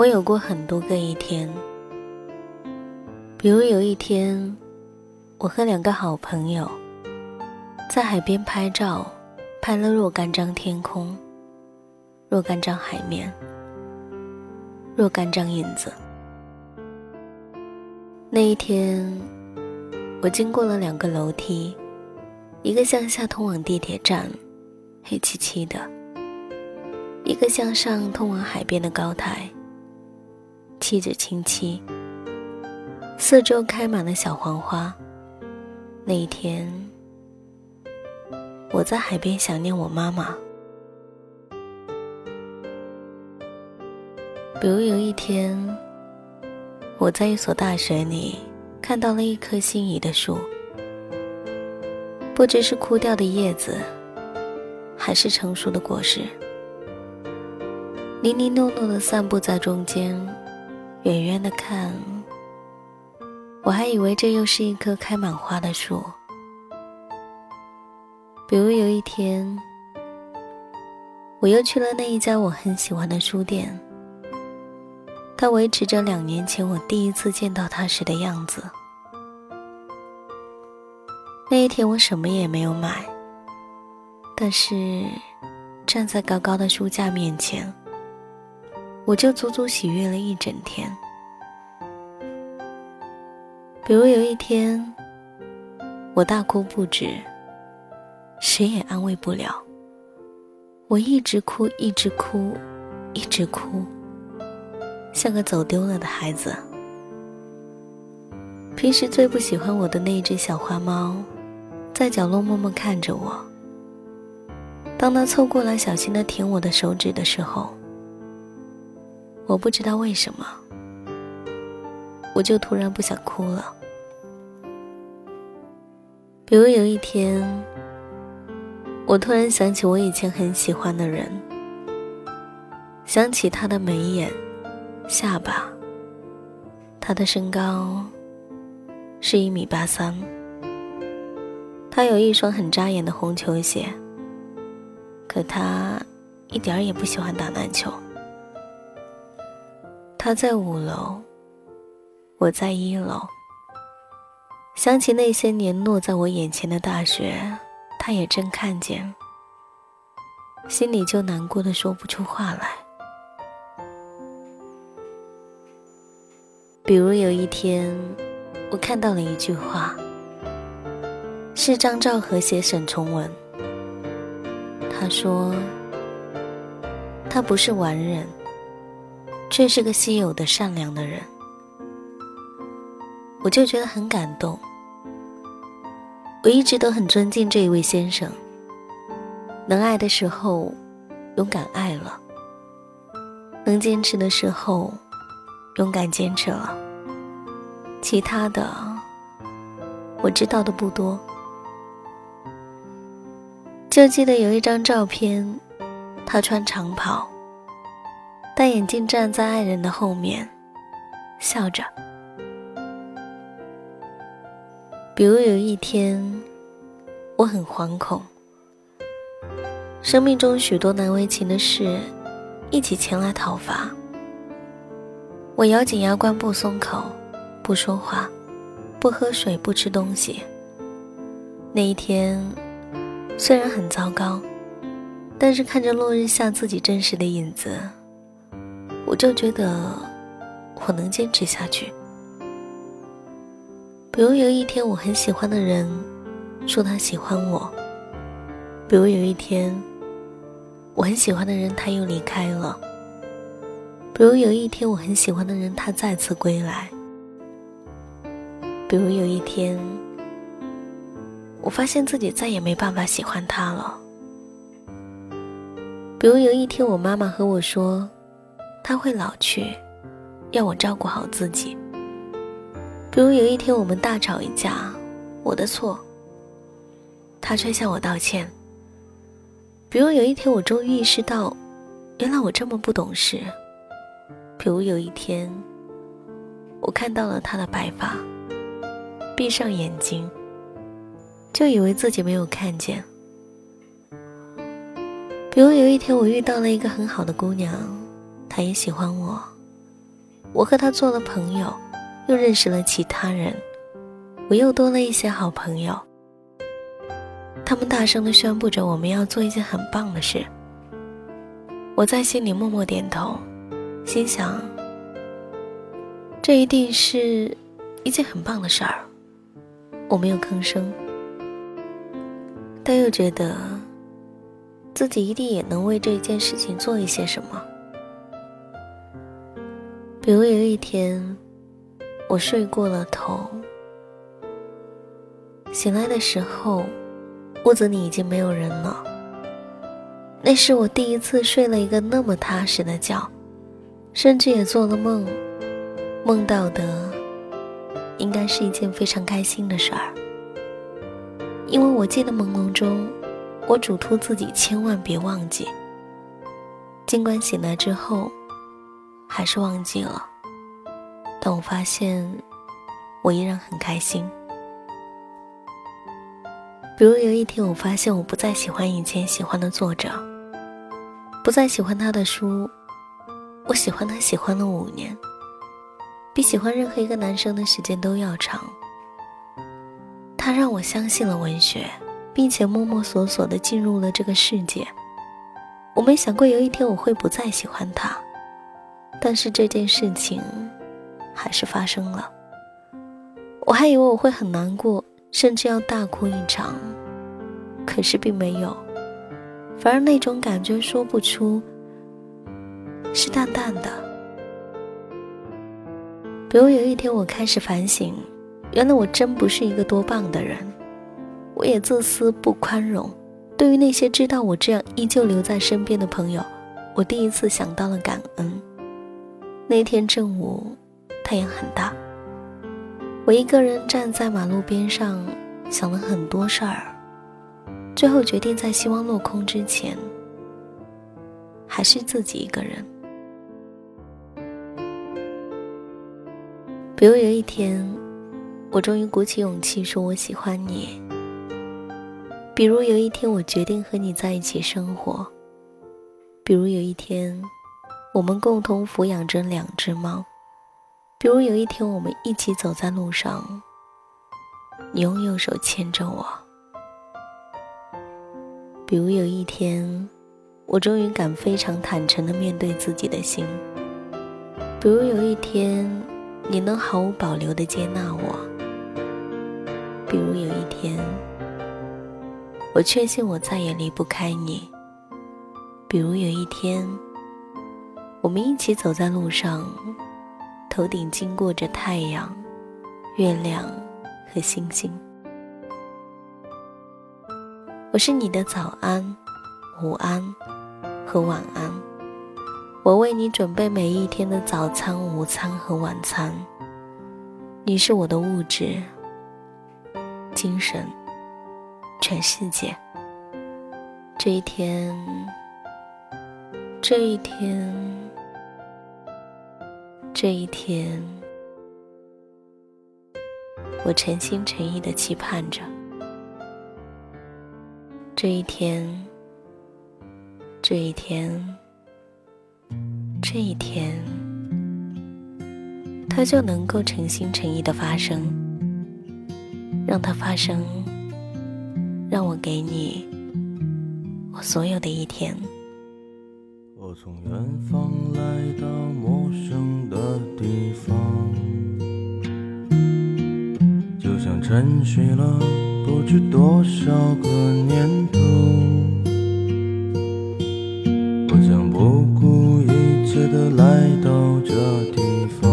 我有过很多个一天，比如有一天，我和两个好朋友在海边拍照，拍了若干张天空，若干张海面，若干张影子。那一天，我经过了两个楼梯，一个向下通往地铁站，黑漆漆的；一个向上通往海边的高台。气质清奇，四周开满了小黄花。那一天，我在海边想念我妈妈。比如有一天，我在一所大学里看到了一棵心仪的树，不知是枯掉的叶子，还是成熟的果实，零零落落的散布在中间。远远的看，我还以为这又是一棵开满花的树。比如有一天，我又去了那一家我很喜欢的书店，它维持着两年前我第一次见到它时的样子。那一天我什么也没有买，但是站在高高的书架面前。我就足足喜悦了一整天。比如有一天，我大哭不止，谁也安慰不了。我一直哭，一直哭，一直哭，像个走丢了的孩子。平时最不喜欢我的那一只小花猫，在角落默默看着我。当它凑过来小心的舔我的手指的时候，我不知道为什么，我就突然不想哭了。比如有一天，我突然想起我以前很喜欢的人，想起他的眉眼、下巴，他的身高是一米八三，他有一双很扎眼的红球鞋，可他一点儿也不喜欢打篮球。他在五楼，我在一楼。想起那些年落在我眼前的大学，他也正看见，心里就难过的说不出话来。比如有一天，我看到了一句话，是张兆和写沈从文，他说：“他不是完人。”却是个稀有的善良的人，我就觉得很感动。我一直都很尊敬这一位先生，能爱的时候勇敢爱了，能坚持的时候勇敢坚持了，其他的我知道的不多。就记得有一张照片，他穿长袍。戴眼镜站在爱人的后面，笑着。比如有一天，我很惶恐，生命中许多难为情的事一起前来讨伐。我咬紧牙关不松口，不说话，不喝水，不吃东西。那一天虽然很糟糕，但是看着落日下自己真实的影子。我就觉得我能坚持下去。比如有一天我很喜欢的人说他喜欢我，比如有一天我很喜欢的人他又离开了，比如有一天我很喜欢的人他再次归来，比如有一天我发现自己再也没办法喜欢他了，比如有一天我妈妈和我说。他会老去，要我照顾好自己。比如有一天我们大吵一架，我的错，他却向我道歉。比如有一天我终于意识到，原来我这么不懂事。比如有一天，我看到了他的白发，闭上眼睛，就以为自己没有看见。比如有一天我遇到了一个很好的姑娘。他也喜欢我，我和他做了朋友，又认识了其他人，我又多了一些好朋友。他们大声的宣布着我们要做一件很棒的事。我在心里默默点头，心想，这一定是一件很棒的事儿。我没有吭声，但又觉得自己一定也能为这件事情做一些什么。比如有一天，我睡过了头，醒来的时候，屋子里已经没有人了。那是我第一次睡了一个那么踏实的觉，甚至也做了梦，梦到的应该是一件非常开心的事儿。因为我记得朦胧中，我嘱托自己千万别忘记。尽管醒来之后，还是忘记了，但我发现我依然很开心。比如有一天，我发现我不再喜欢以前喜欢的作者。不再喜欢他的书，我喜欢他喜欢了五年，比喜欢任何一个男生的时间都要长。他让我相信了文学，并且摸摸索索的进入了这个世界。我没想过有一天我会不再喜欢他，但是这件事情还是发生了。我还以为我会很难过，甚至要大哭一场，可是并没有。反而那种感觉说不出，是淡淡的。比如有一天，我开始反省，原来我真不是一个多棒的人，我也自私不宽容。对于那些知道我这样依旧留在身边的朋友，我第一次想到了感恩。那天正午，太阳很大，我一个人站在马路边上，想了很多事儿。最后决定在希望落空之前，还是自己一个人。比如有一天，我终于鼓起勇气说我喜欢你；比如有一天，我决定和你在一起生活；比如有一天，我们共同抚养着两只猫；比如有一天，我们一起走在路上，你用右手牵着我。比如有一天，我终于敢非常坦诚的面对自己的心；比如有一天，你能毫无保留的接纳我；比如有一天，我确信我再也离不开你；比如有一天，我们一起走在路上，头顶经过着太阳、月亮和星星。我是你的早安、午安和晚安。我为你准备每一天的早餐、午餐和晚餐。你是我的物质、精神、全世界。这一天，这一天，这一天，我诚心诚意的期盼着。这一天，这一天，这一天，它就能够诚心诚意的发生，让它发生，让我给你我所有的一天。我从远方来到陌生的地方，就像沉睡了。不知多少个年头，我将不顾一切的来到这地方。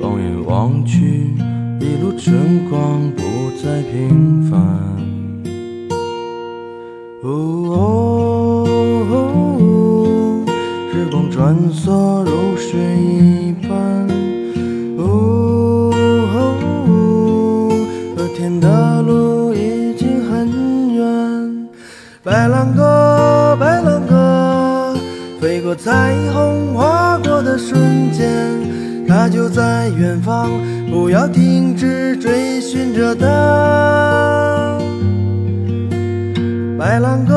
放眼望去，一路春光不再平穿梭如水一般。哦，天的路已经很远，白兰鸽，白兰鸽，飞过彩虹，划过的瞬间，它就在远方，不要停止追寻着它。白兰鸽，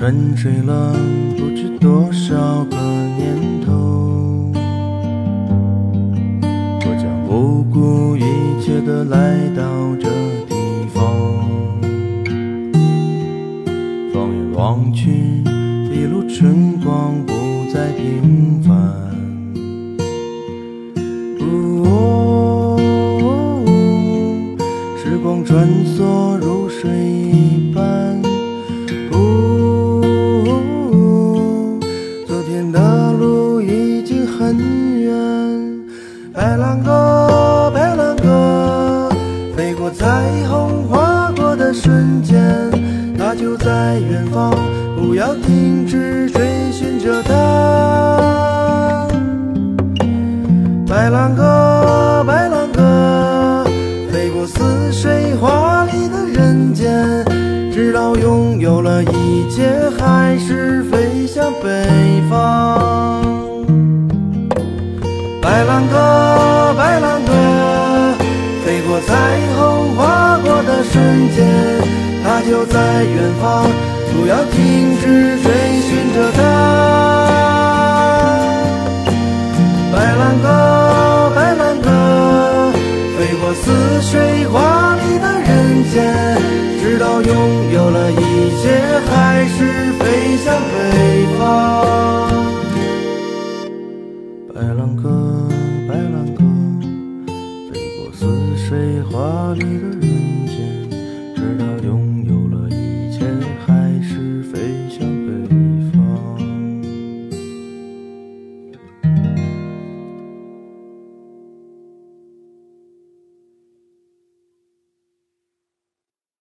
沉睡了不知多少个年头。我将不顾一切的来到这在远方，不要停止追寻着它。白兰鸽，白兰鸽，飞过似水华丽的人间，直到拥有了一切，还是飞向北方。白兰鸽，白兰鸽，飞过彩虹，就在远方，不要停止追寻着它。白兰鸽，白兰鸽，飞过似水华丽的人间，直到拥有了一切，还是飞向北方。